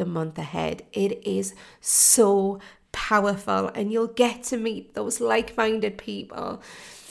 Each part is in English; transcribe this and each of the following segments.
the month ahead. It is so powerful, and you'll get to meet those like minded people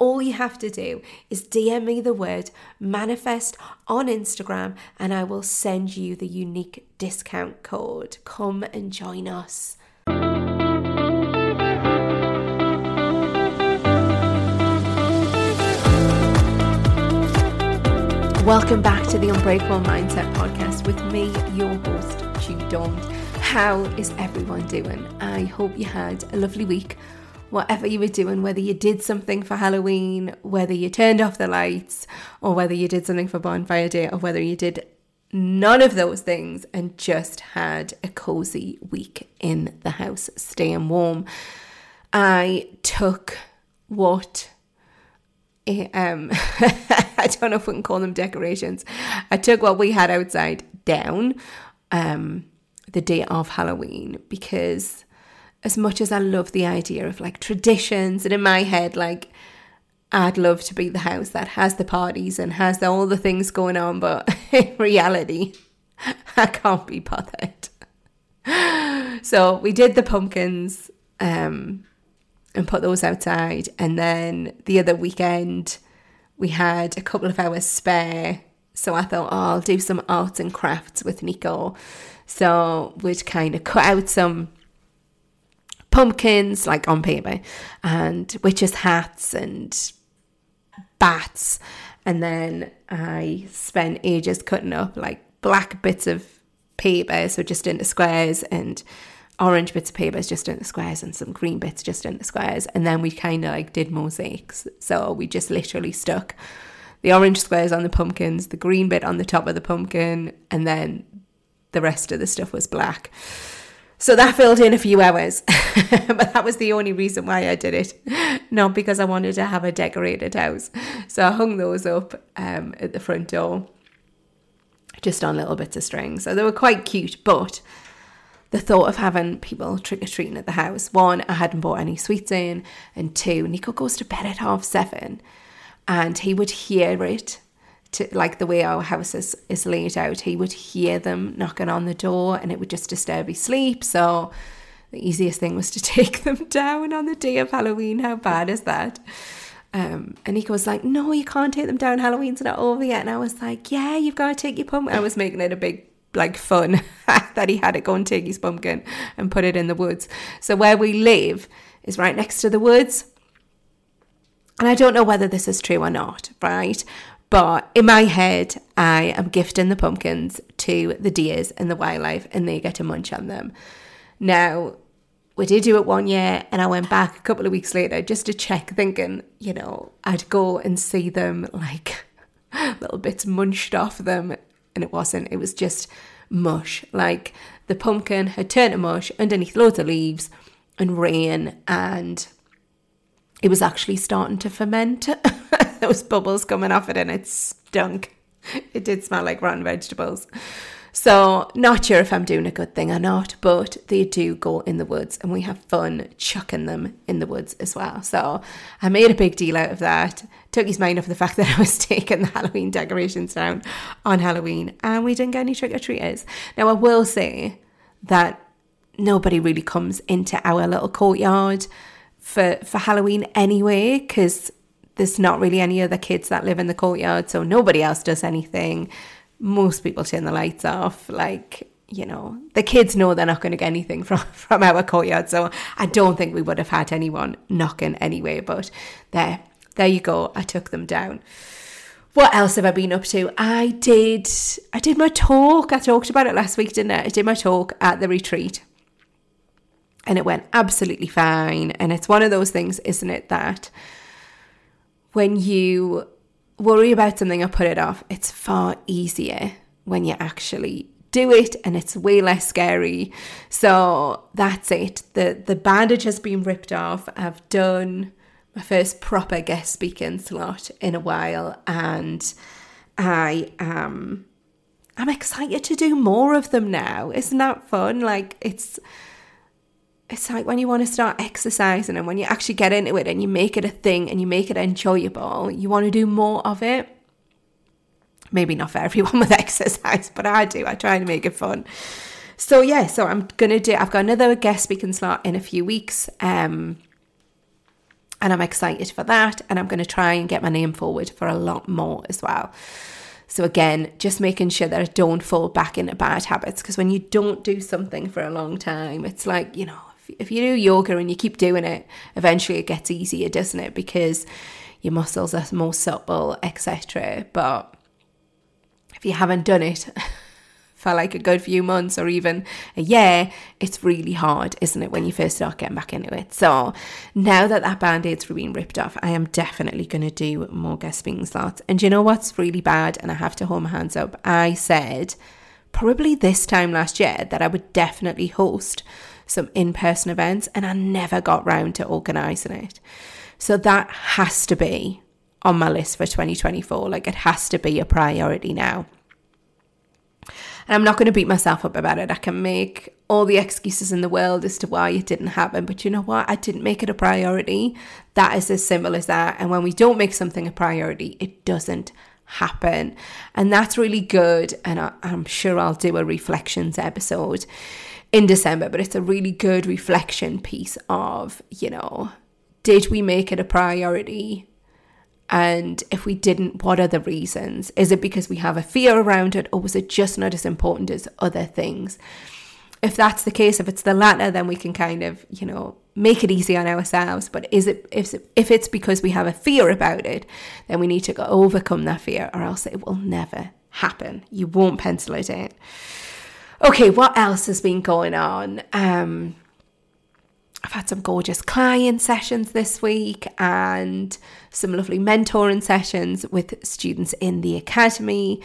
all you have to do is DM me the word manifest on Instagram and I will send you the unique discount code. Come and join us. Welcome back to the Unbreakable Mindset podcast with me, your host, Jude How is everyone doing? I hope you had a lovely week whatever you were doing, whether you did something for Halloween, whether you turned off the lights, or whether you did something for Bonfire Day, or whether you did none of those things and just had a cozy week in the house, staying warm. I took what eh, um I don't know if we can call them decorations. I took what we had outside down um the day of Halloween because as much as I love the idea of like traditions, and in my head, like I'd love to be the house that has the parties and has all the things going on, but in reality, I can't be bothered. So we did the pumpkins um, and put those outside, and then the other weekend we had a couple of hours spare. So I thought, oh, I'll do some arts and crafts with Nico. So we'd kind of cut out some pumpkins like on paper and witches' hats and bats. And then I spent ages cutting up like black bits of paper, so just into squares, and orange bits of paper just into squares, and some green bits just into squares. And then we kind of like did mosaics. So we just literally stuck the orange squares on the pumpkins, the green bit on the top of the pumpkin, and then the rest of the stuff was black. So that filled in a few hours, but that was the only reason why I did it, not because I wanted to have a decorated house. So I hung those up um, at the front door, just on little bits of string. So they were quite cute, but the thought of having people trick or treating at the house one, I hadn't bought any sweets in, and two, Nico goes to bed at half seven and he would hear it to like the way our house is, is laid out, he would hear them knocking on the door and it would just disturb his sleep. So the easiest thing was to take them down on the day of Halloween. How bad is that? Um, and he was like, No, you can't take them down. Halloween's not over yet. And I was like, Yeah, you've got to take your pumpkin. I was making it a big like fun that he had to go and take his pumpkin and put it in the woods. So where we live is right next to the woods. And I don't know whether this is true or not, right? But in my head, I am gifting the pumpkins to the deers and the wildlife, and they get to munch on them. Now, we did do it one year, and I went back a couple of weeks later just to check, thinking, you know, I'd go and see them like little bits munched off them, and it wasn't. It was just mush. Like the pumpkin had turned to mush underneath loads of leaves and rain, and it was actually starting to ferment. was bubbles coming off it and it stunk. It did smell like rotten vegetables. So, not sure if I'm doing a good thing or not, but they do go in the woods and we have fun chucking them in the woods as well. So, I made a big deal out of that. Took his mind off the fact that I was taking the Halloween decorations down on Halloween and we didn't get any trick or treaters. Now, I will say that nobody really comes into our little courtyard for for Halloween anyway because there's not really any other kids that live in the courtyard, so nobody else does anything. Most people turn the lights off. Like, you know, the kids know they're not going to get anything from, from our courtyard, so I don't think we would have had anyone knocking anyway. But there, there you go. I took them down. What else have I been up to? I did I did my talk. I talked about it last week, didn't I? I did my talk at the retreat. And it went absolutely fine. And it's one of those things, isn't it, that when you worry about something or put it off, it's far easier when you actually do it and it's way less scary. So that's it. The the bandage has been ripped off. I've done my first proper guest speaking slot in a while and I am I'm excited to do more of them now. Isn't that fun? Like it's it's like when you want to start exercising and when you actually get into it and you make it a thing and you make it enjoyable, you want to do more of it. Maybe not for everyone with exercise, but I do. I try to make it fun. So yeah, so I'm gonna do. I've got another guest speaking slot in a few weeks, um, and I'm excited for that. And I'm gonna try and get my name forward for a lot more as well. So again, just making sure that I don't fall back into bad habits because when you don't do something for a long time, it's like you know if you do yoga and you keep doing it, eventually it gets easier, doesn't it? Because your muscles are more supple, etc. But if you haven't done it for like a good few months or even a year, it's really hard, isn't it, when you first start getting back into it? So now that that band aid's been ripped off, I am definitely going to do more guest speaking slots. And you know what's really bad? And I have to hold my hands up. I said probably this time last year that I would definitely host some in person events, and I never got round to organising it. So that has to be on my list for 2024. Like it has to be a priority now. And I'm not going to beat myself up about it. I can make all the excuses in the world as to why it didn't happen. But you know what? I didn't make it a priority. That is as simple as that. And when we don't make something a priority, it doesn't happen. And that's really good. And I, am sure I'll do a reflections episode in December, but it's a really good reflection piece of, you know, did we make it a priority? And if we didn't, what are the reasons? Is it because we have a fear around it, or was it just not as important as other things? If that's the case, if it's the latter, then we can kind of, you know, make it easy on ourselves. But is it if if it's because we have a fear about it, then we need to overcome that fear, or else it will never happen. You won't pencil it in. Okay, what else has been going on? Um, I've had some gorgeous client sessions this week and some lovely mentoring sessions with students in the academy.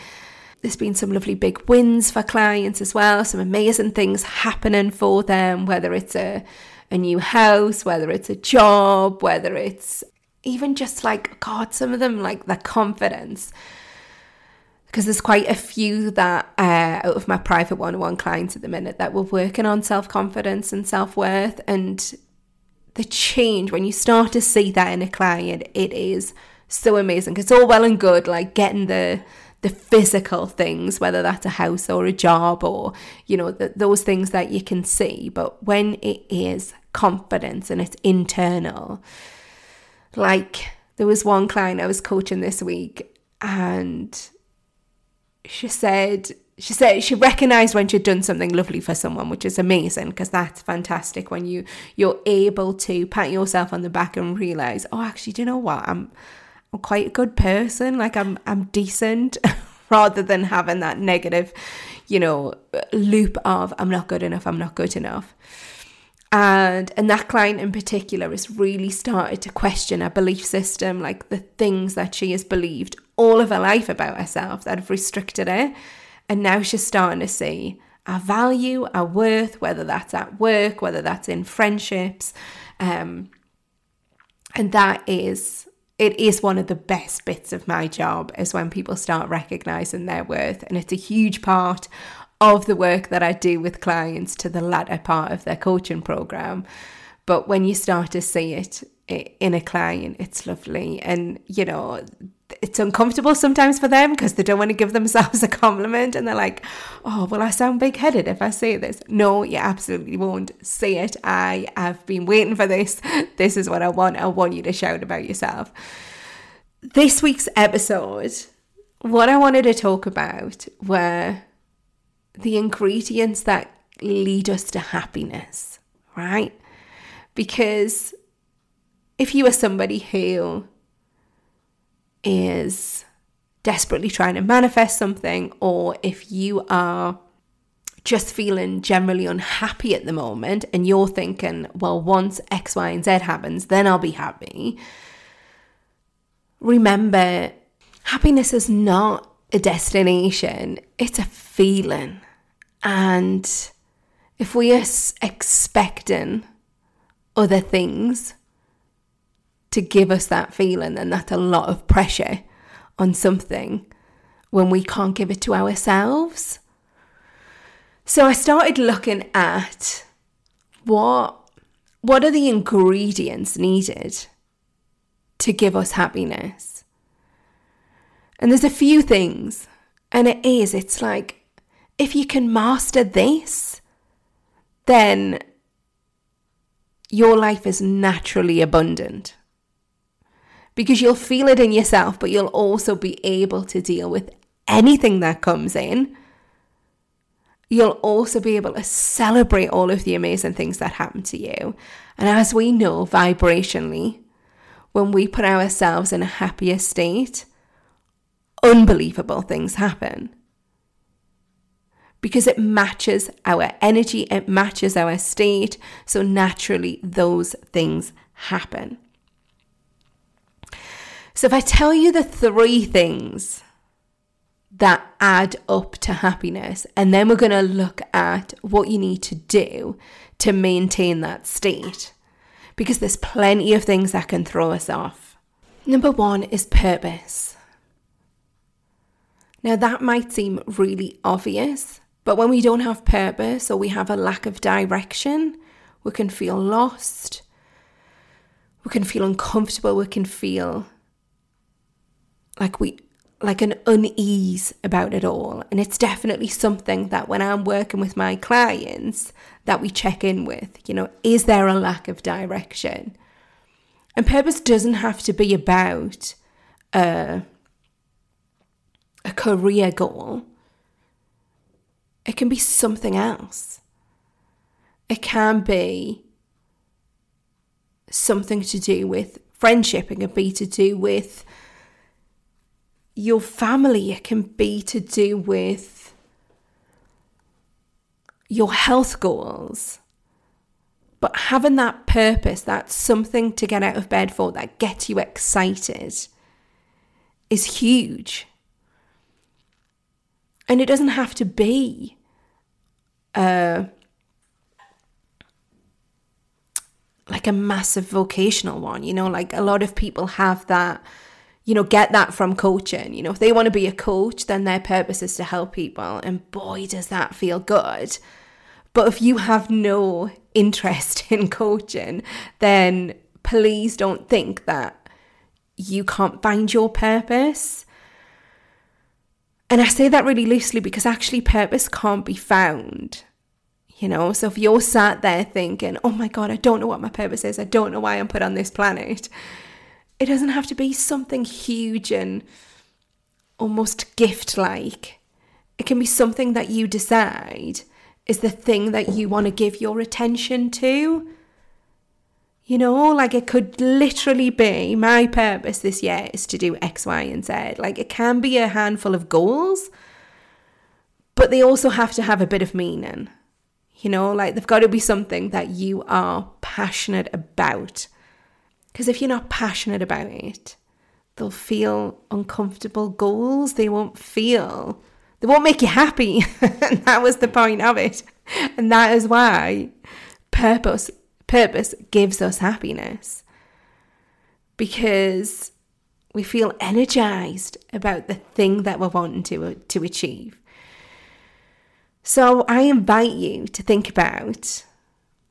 There's been some lovely big wins for clients as well, some amazing things happening for them, whether it's a, a new house, whether it's a job, whether it's even just like, God, some of them like the confidence because there's quite a few that uh, out of my private one-on-one clients at the minute that we're working on self-confidence and self-worth and the change when you start to see that in a client it is so amazing. Because it's all well and good like getting the the physical things whether that's a house or a job or you know the, those things that you can see but when it is confidence and it's internal like there was one client I was coaching this week and she said she said she recognized when she'd done something lovely for someone which is amazing because that's fantastic when you you're able to pat yourself on the back and realize oh actually do you know what? I'm i'm quite a good person. Like i'm i'm decent rather than having that negative you know loop of i'm not good enough i'm not good enough. And and that client in particular has really started to question her belief system like the things that she has believed all of her life about herself that have restricted her. And now she's starting to see our value, our worth, whether that's at work, whether that's in friendships. Um, and that is, it is one of the best bits of my job is when people start recognizing their worth. And it's a huge part of the work that I do with clients to the latter part of their coaching program. But when you start to see it in a client, it's lovely. And, you know, it's uncomfortable sometimes for them because they don't want to give themselves a compliment and they're like, oh, well, I sound big headed if I say this. No, you absolutely won't say it. I have been waiting for this. This is what I want. I want you to shout about yourself. This week's episode, what I wanted to talk about were the ingredients that lead us to happiness, right? Because if you are somebody who is desperately trying to manifest something, or if you are just feeling generally unhappy at the moment and you're thinking, well, once X, Y, and Z happens, then I'll be happy. Remember, happiness is not a destination, it's a feeling. And if we are expecting other things to give us that feeling, then that's a lot of pressure on something when we can't give it to ourselves. So I started looking at what what are the ingredients needed to give us happiness. And there's a few things. And it is, it's like if you can master this, then your life is naturally abundant because you'll feel it in yourself, but you'll also be able to deal with anything that comes in. You'll also be able to celebrate all of the amazing things that happen to you. And as we know vibrationally, when we put ourselves in a happier state, unbelievable things happen. Because it matches our energy, it matches our state. So naturally, those things happen. So if I tell you the three things that add up to happiness, and then we're going to look at what you need to do to maintain that state, because there's plenty of things that can throw us off. Number one is purpose. Now, that might seem really obvious, but when we don't have purpose or we have a lack of direction, we can feel lost, we can feel uncomfortable, we can feel like we like an unease about it all. And it's definitely something that when i'm working with my clients that we check in with you know is there a lack of direction? And purpose doesn't have to be about a, a career goal. It can be something else. It can be something to do with friendship. It can be to do with your family, it can be to do with your health goals. But having that purpose, that something to get out of bed for, that gets you excited, is huge. And it doesn't have to be a, like a massive vocational one, you know, like a lot of people have that you know, get that from coaching. You know, if they want to be a coach, then their purpose is to help people. And boy, does that feel good. But if you have no interest in coaching, then please don't think that you can't find your purpose. And I say that really loosely because actually, purpose can't be found. You know, so if you're sat there thinking, oh my God, I don't know what my purpose is, I don't know why I'm put on this planet, it doesn't have to be something huge and almost gift like. It can be something that you decide is the thing that you want to give your attention to. You know, like it could literally be my purpose this year is to do X, Y, and Z. Like it can be a handful of goals, but they also have to have a bit of meaning. You know, like they've got to be something that you are passionate about. Because if you're not passionate about it, they'll feel uncomfortable goals. They won't feel, they won't make you happy. and that was the point of it. And that is why purpose, purpose gives us happiness. Because we feel energized about the thing that we're wanting to, to achieve. So I invite you to think about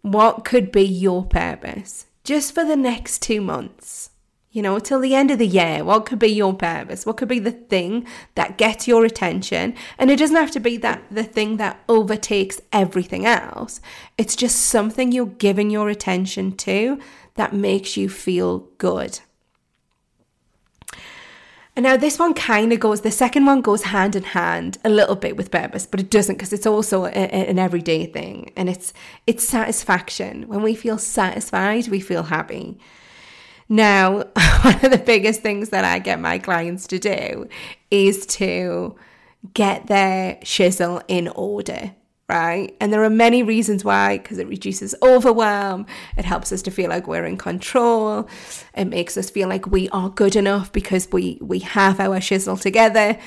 what could be your purpose just for the next two months. You know, till the end of the year, what could be your purpose? What could be the thing that gets your attention? And it doesn't have to be that the thing that overtakes everything else. It's just something you're giving your attention to that makes you feel good. And now this one kind of goes, the second one goes hand in hand a little bit with purpose, but it doesn't because it's also a, a, an everyday thing. And it's it's satisfaction. When we feel satisfied, we feel happy. Now, one of the biggest things that I get my clients to do is to get their shizzle in order, right? And there are many reasons why, because it reduces overwhelm, it helps us to feel like we're in control, it makes us feel like we are good enough because we we have our shizzle together.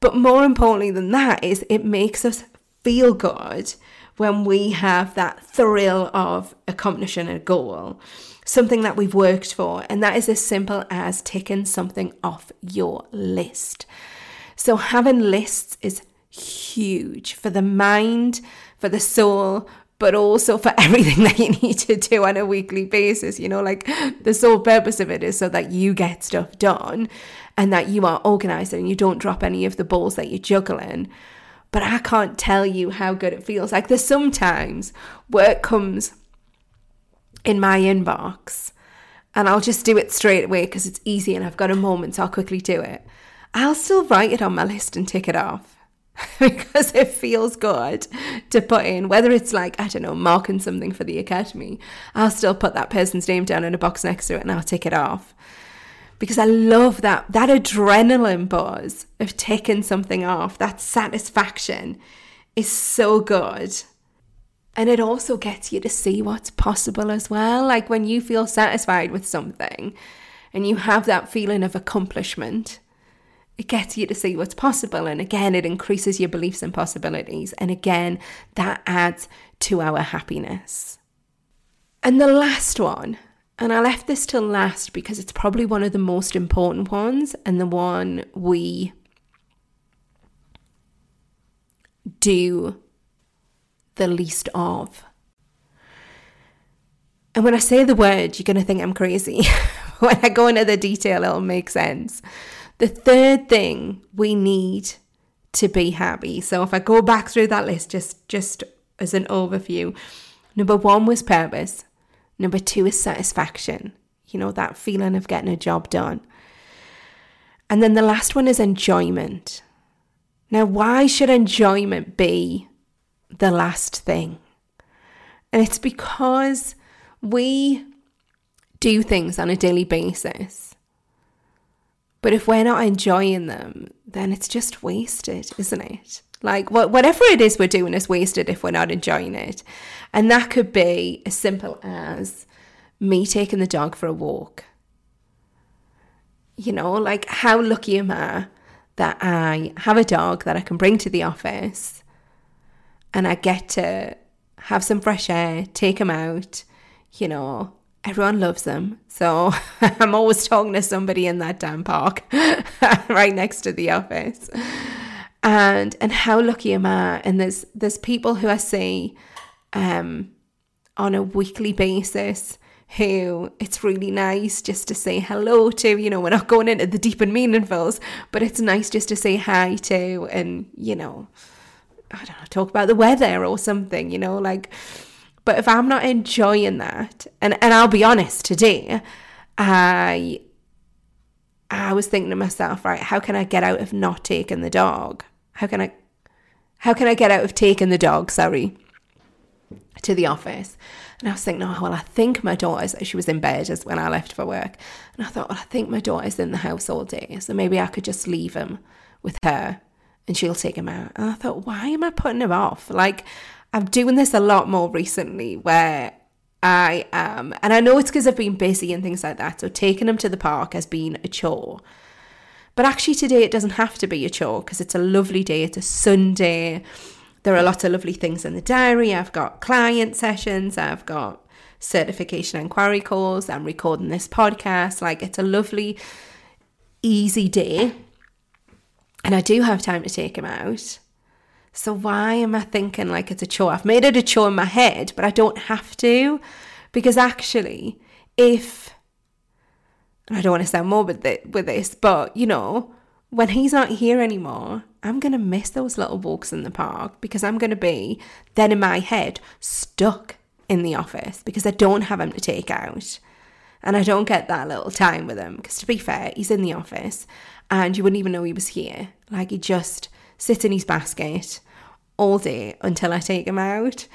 But more importantly than that is it makes us feel good when we have that thrill of accomplishing a goal something that we've worked for, and that is as simple as ticking something off your list. So, having lists is huge for the mind, for the soul, but also for everything that you need to do on a weekly basis. You know, like the sole purpose of it is so that you get stuff done and that you are organized and you don't drop any of the balls that you're juggling. But I can't tell you how good it feels. Like there's sometimes work comes in my inbox and I'll just do it straight away because it's easy and I've got a moment, so I'll quickly do it. I'll still write it on my list and tick it off because it feels good to put in, whether it's like, I don't know, marking something for the academy, I'll still put that person's name down in a box next to it and I'll tick it off. Because I love that, that adrenaline buzz of ticking something off, that satisfaction is so good. And it also gets you to see what's possible as well. Like when you feel satisfied with something and you have that feeling of accomplishment, it gets you to see what's possible. And again, it increases your beliefs and possibilities. And again, that adds to our happiness. And the last one, and I left this till last because it's probably one of the most important ones and the one we do the least of. And when I say the word, you're going to think I'm crazy. when I go into the detail, it'll make sense. The third thing we need to be happy. So if I go back through that list just just as an overview, number 1 was purpose. Number 2 is satisfaction. You know, that feeling of getting a job done. And then the last one is enjoyment. Now, why should enjoyment be the last thing. And it's because we do things on a daily basis. But if we're not enjoying them, then it's just wasted, isn't it? Like whatever it is we're doing is wasted if we're not enjoying it. And that could be as simple as me taking the dog for a walk. You know, like how lucky am I that I have a dog that I can bring to the office and I get to have some fresh air, take him out, you know, everyone loves them. So I'm always talking to somebody in that damn park right next to the office. And and how lucky am I? And there's there's people who I see um on a weekly basis who it's really nice just to say hello to. You know, we're not going into the deep and meaningfuls, but it's nice just to say hi to and, you know, I don't know, talk about the weather or something, you know, like but if I'm not enjoying that, and, and I'll be honest today, I I was thinking to myself, right, how can I get out of not taking the dog? How can I how can I get out of taking the dog, sorry, to the office? And I was thinking, oh, well, I think my daughter's, she was in bed as when I left for work. And I thought, well, I think my daughter's in the house all day. So maybe I could just leave him with her and she'll take him out. And I thought, why am I putting him off? Like, I'm doing this a lot more recently where I am, and I know it's because I've been busy and things like that. So taking him to the park has been a chore. But actually, today it doesn't have to be a chore because it's a lovely day. It's a Sunday. There are lots of lovely things in the diary. I've got client sessions. I've got certification inquiry calls. I'm recording this podcast. Like, it's a lovely, easy day and I do have time to take him out. So why am I thinking like it's a chore? I've made it a chore in my head, but I don't have to. Because actually, if I don't want to sound morbid with this, but you know, when he's not here anymore, I'm going to miss those little walks in the park because I'm going to be then in my head stuck in the office because I don't have him to take out. And I don't get that little time with him because, to be fair, he's in the office and you wouldn't even know he was here. Like, he just sits in his basket all day until I take him out.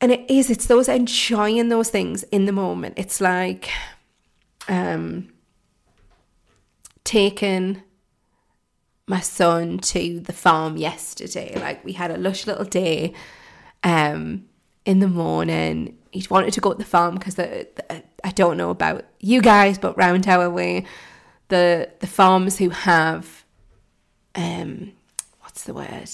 And it is, it's those enjoying those things in the moment. It's like um, taking my son to the farm yesterday. Like, we had a lush little day um, in the morning. He wanted to go to the farm because I don't know about you guys, but round our way, the the farms who have um what's the word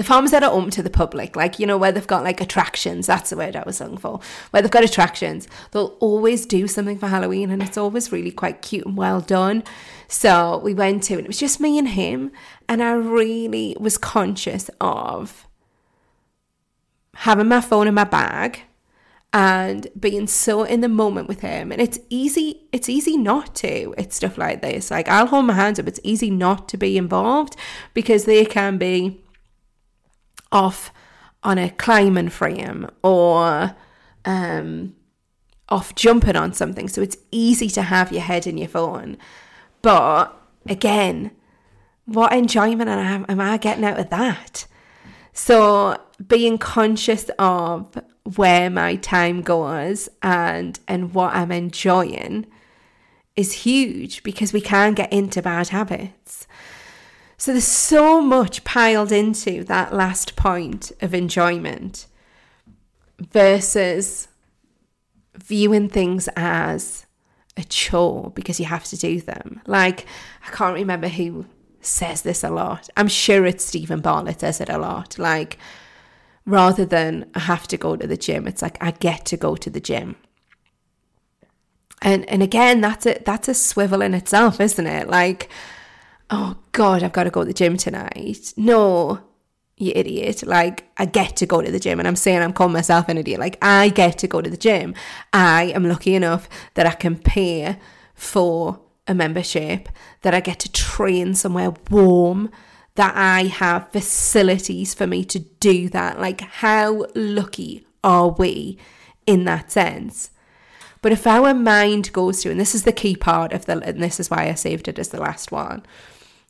the farms that are open to the public, like, you know, where they've got like attractions, that's the word I was looking for, where they've got attractions, they'll always do something for Halloween and it's always really quite cute and well done. So we went to, and it was just me and him, and I really was conscious of having my phone in my bag and being so in the moment with him and it's easy it's easy not to it's stuff like this like i'll hold my hands up it's easy not to be involved because they can be off on a climbing frame or um off jumping on something. So it's easy to have your head in your phone. But again what enjoyment am i getting out of that? So being conscious of where my time goes and and what I'm enjoying is huge because we can get into bad habits. So there's so much piled into that last point of enjoyment versus viewing things as a chore because you have to do them. Like, I can't remember who says this a lot. I'm sure it's Steven Bartlett says it a lot. Like, rather than I have to go to the gym. It's like I get to go to the gym. And and again, that's a that's a swivel in itself, isn't it? Like, oh God, I've got to go to the gym tonight. No, you idiot. Like, I get to go to the gym. And I'm saying I'm calling myself an idiot. Like, I get to go to the gym. I am lucky enough that I can pay for a membership, that I get to train somewhere warm, that I have facilities for me to do that. Like, how lucky are we in that sense? But if our mind goes to, and this is the key part of the, and this is why I saved it as the last one,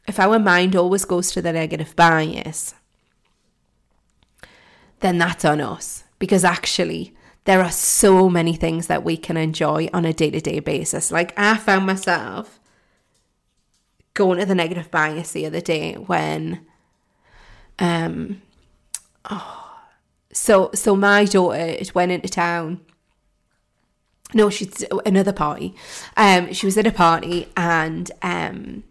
if our mind always goes to the negative bias, then that's on us. Because actually, there are so many things that we can enjoy on a day to day basis. Like, I found myself going to the negative bias the other day when um oh so so my daughter went into town no she's another party um she was at a party and um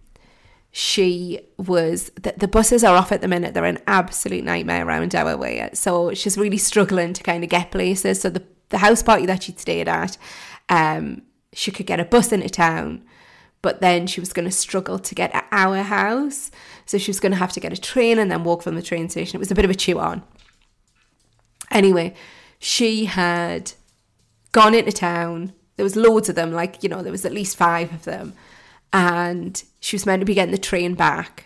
she was the, the buses are off at the minute they're an absolute nightmare around our way so she's really struggling to kind of get places so the the house party that she'd stayed at um she could get a bus into town but then she was going to struggle to get at our house. So she was going to have to get a train and then walk from the train station. It was a bit of a chew on. Anyway, she had gone into town. There was loads of them, like, you know, there was at least five of them. And she was meant to be getting the train back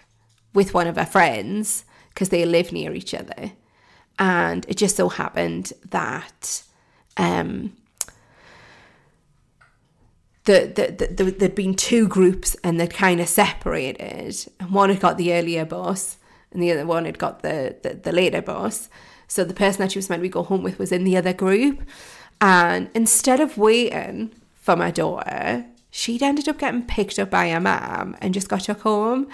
with one of her friends because they live near each other. And it just so happened that um, that the, the, the, there'd been two groups and they'd kind of separated. And one had got the earlier bus and the other one had got the, the, the later bus. So the person that she was meant to go home with was in the other group. And instead of waiting for my daughter, she'd ended up getting picked up by her mum and just got took home.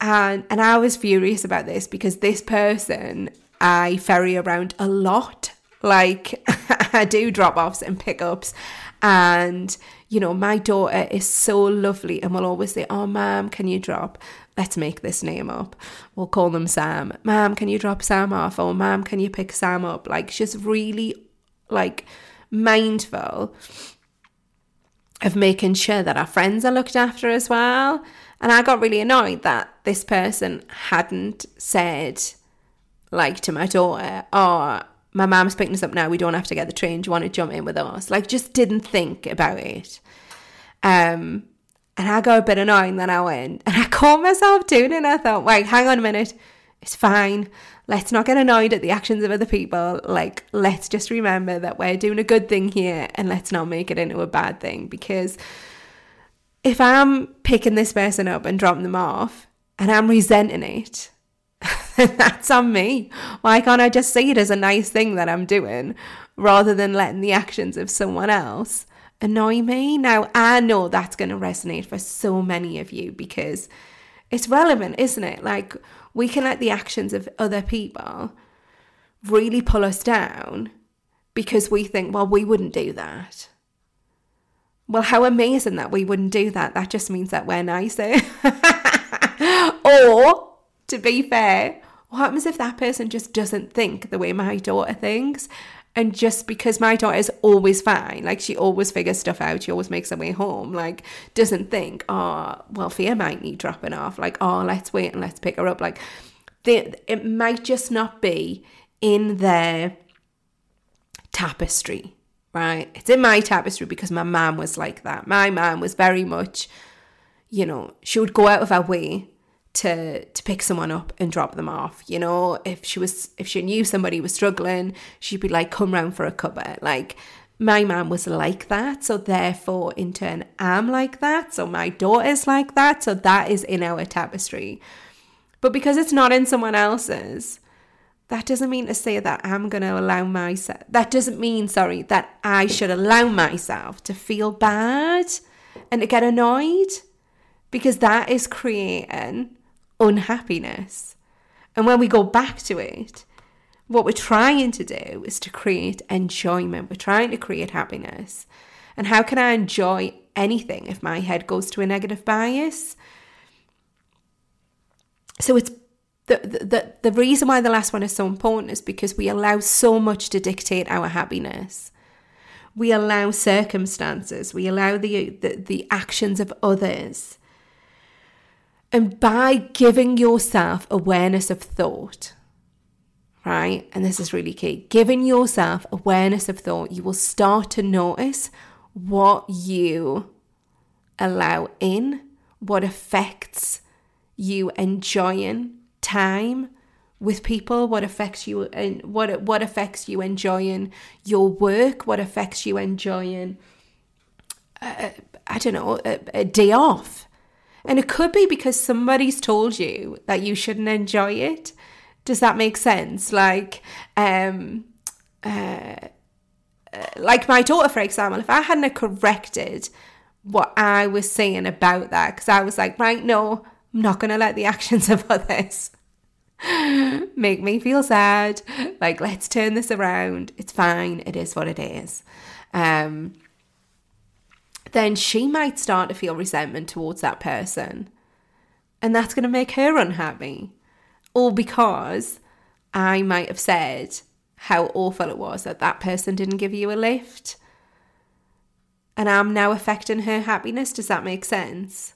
And and I was furious about this because this person I ferry around a lot. Like I do drop offs and pickups and, you know, my daughter is so lovely and will always say, Oh, ma'am, can you drop? Let's make this name up. We'll call them Sam. Ma'am, can you drop Sam off? Oh, ma'am, can you pick Sam up? Like, she's really, like, mindful of making sure that our friends are looked after as well. And I got really annoyed that this person hadn't said, like, to my daughter, Oh, my mom's picking us up now. We don't have to get the train. Do you want to jump in with us? Like, just didn't think about it. Um, and I got a bit annoyed, then I went and I caught myself doing it. And I thought, wait, hang on a minute, it's fine. Let's not get annoyed at the actions of other people. Like, let's just remember that we're doing a good thing here, and let's not make it into a bad thing. Because if I'm picking this person up and dropping them off, and I'm resenting it, that's on me. Why can't I just see it as a nice thing that I'm doing rather than letting the actions of someone else annoy me? Now, I know that's going to resonate for so many of you because it's relevant, isn't it? Like, we can let the actions of other people really pull us down because we think, well, we wouldn't do that. Well, how amazing that we wouldn't do that. That just means that we're nicer. or, to be fair, what happens if that person just doesn't think the way my daughter thinks? And just because my daughter is always fine, like she always figures stuff out, she always makes her way home, like doesn't think, oh, well, Fia might need dropping off, like, oh, let's wait and let's pick her up. Like, they, it might just not be in their tapestry, right? It's in my tapestry because my mom was like that. My mom was very much, you know, she would go out of her way to to pick someone up and drop them off. You know, if she was if she knew somebody was struggling, she'd be like, "Come round for a cuppa." Like my mom was like that, so therefore, in turn, I'm like that. So my daughter's like that. So that is in our tapestry. But because it's not in someone else's, that doesn't mean to say that I'm going to allow myself. That doesn't mean, sorry, that I should allow myself to feel bad and to get annoyed because that is creating unhappiness. And when we go back to it, what we're trying to do is to create enjoyment. We're trying to create happiness. And how can I enjoy anything if my head goes to a negative bias? So it's the, the, the reason why the last one is so important is because we allow so much to dictate our happiness. We allow circumstances, we allow the, the, the actions of others and by giving yourself awareness of thought, right? And this is really key giving yourself awareness of thought, you will start to notice what you allow in, what affects you enjoying time with people what affects you and what what affects you enjoying your work what affects you enjoying uh, i don't know a, a day off and it could be because somebody's told you that you shouldn't enjoy it. Does that make sense? Like, um, uh, like my daughter, for example, if I hadn't corrected what I was saying about that, because I was like, right, no, I'm not going to let the actions of others make me feel sad. Like, let's turn this around. It's fine. It is what it is. Um, then she might start to feel resentment towards that person. And that's going to make her unhappy. All because I might have said how awful it was that that person didn't give you a lift. And I'm now affecting her happiness. Does that make sense?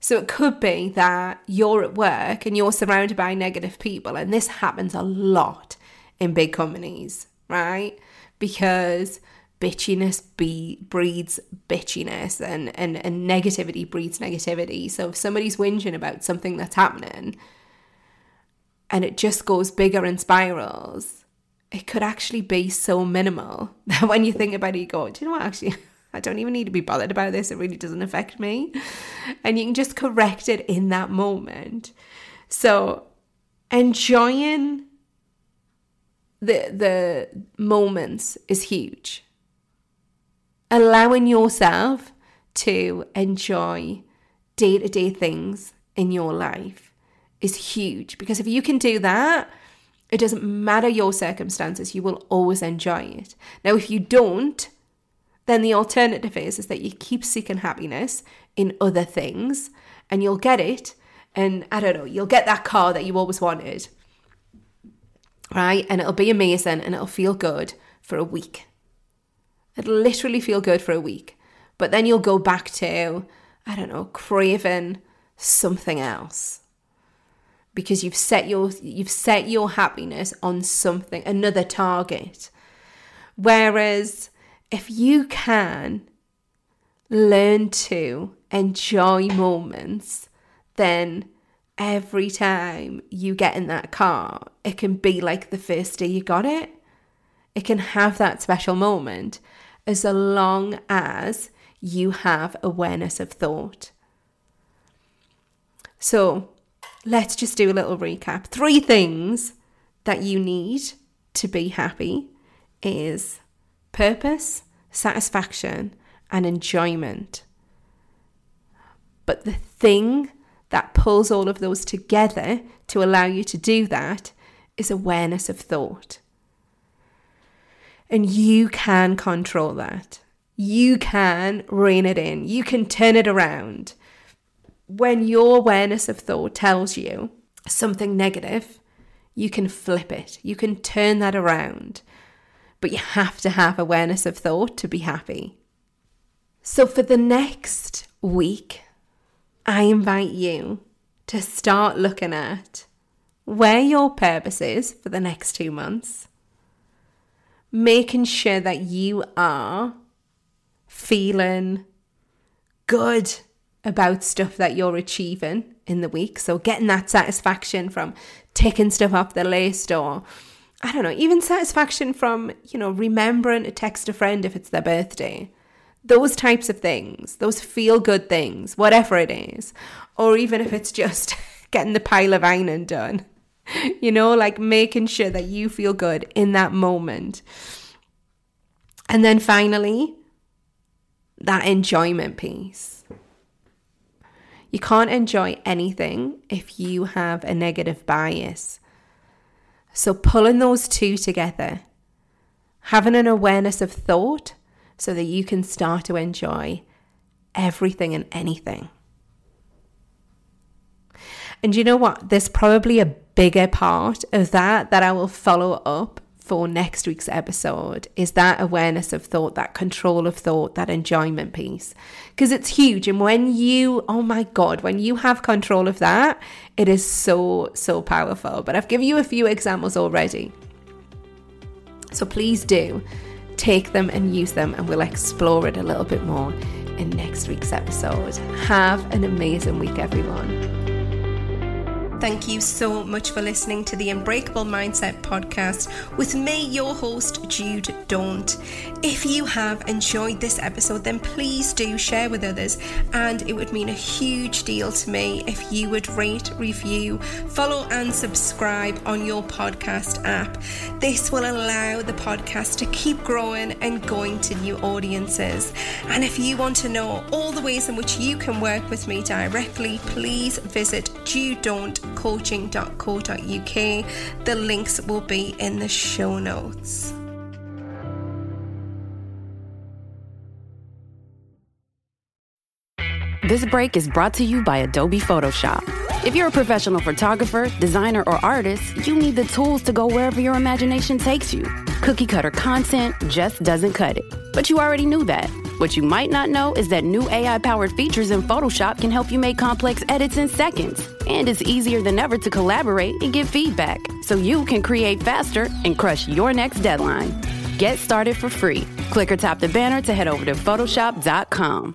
So it could be that you're at work and you're surrounded by negative people. And this happens a lot in big companies, right? Because bitchiness be, breeds bitchiness and, and, and negativity breeds negativity. So if somebody's whinging about something that's happening and it just goes bigger and spirals, it could actually be so minimal that when you think about it, you go, do you know what, actually, I don't even need to be bothered about this. It really doesn't affect me. And you can just correct it in that moment. So enjoying the the moments is huge allowing yourself to enjoy day to day things in your life is huge because if you can do that, it doesn't matter your circumstances, you will always enjoy it. Now, if you don't, then the alternative is, is that you keep seeking happiness in other things and you'll get it. And I don't know, you'll get that car that you always wanted, right? And it'll be amazing and it'll feel good for a week. It'll literally feel good for a week. But then you'll go back to, I don't know, craving something else. Because you've set your you've set your happiness on something, another target. Whereas if you can learn to enjoy moments, then every time you get in that car, it can be like the first day you got it. It can have that special moment as long as you have awareness of thought. So let's just do a little recap. Three things that you need to be happy is purpose, satisfaction, and enjoyment. But the thing that pulls all of those together to allow you to do that is awareness of thought. And you can control that. You can rein it in. You can turn it around. When your awareness of thought tells you something negative, you can flip it. You can turn that around. But you have to have awareness of thought to be happy. So, for the next week, I invite you to start looking at where your purpose is for the next two months, making sure that you are feeling good about stuff that you're achieving in the week. So, getting that satisfaction from ticking stuff off the list, or I don't know, even satisfaction from, you know, remembering to text a friend if it's their birthday. Those types of things, those feel good things, whatever it is, or even if it's just getting the pile of ironing done, you know, like making sure that you feel good in that moment. And then finally, that enjoyment piece. You can't enjoy anything if you have a negative bias. So, pulling those two together, having an awareness of thought so that you can start to enjoy everything and anything. And you know what? There's probably a bigger part of that that I will follow up for next week's episode is that awareness of thought, that control of thought, that enjoyment piece. Because it's huge. And when you, oh my God, when you have control of that, it is so, so powerful. But I've given you a few examples already. So please do take them and use them, and we'll explore it a little bit more in next week's episode. Have an amazing week, everyone. Thank you so much for listening to the Unbreakable Mindset podcast with me, your host, Jude Daunt. If you have enjoyed this episode, then please do share with others, and it would mean a huge deal to me if you would rate, review, follow, and subscribe on your podcast app. This will allow the podcast to keep growing and going to new audiences. And if you want to know all the ways in which you can work with me directly, please visit Jude Daunt coaching.co.uk. The links will be in the show notes. This break is brought to you by Adobe Photoshop. If you're a professional photographer, designer, or artist, you need the tools to go wherever your imagination takes you. Cookie cutter content just doesn't cut it. But you already knew that. What you might not know is that new AI powered features in Photoshop can help you make complex edits in seconds. And it's easier than ever to collaborate and give feedback so you can create faster and crush your next deadline. Get started for free. Click or tap the banner to head over to Photoshop.com.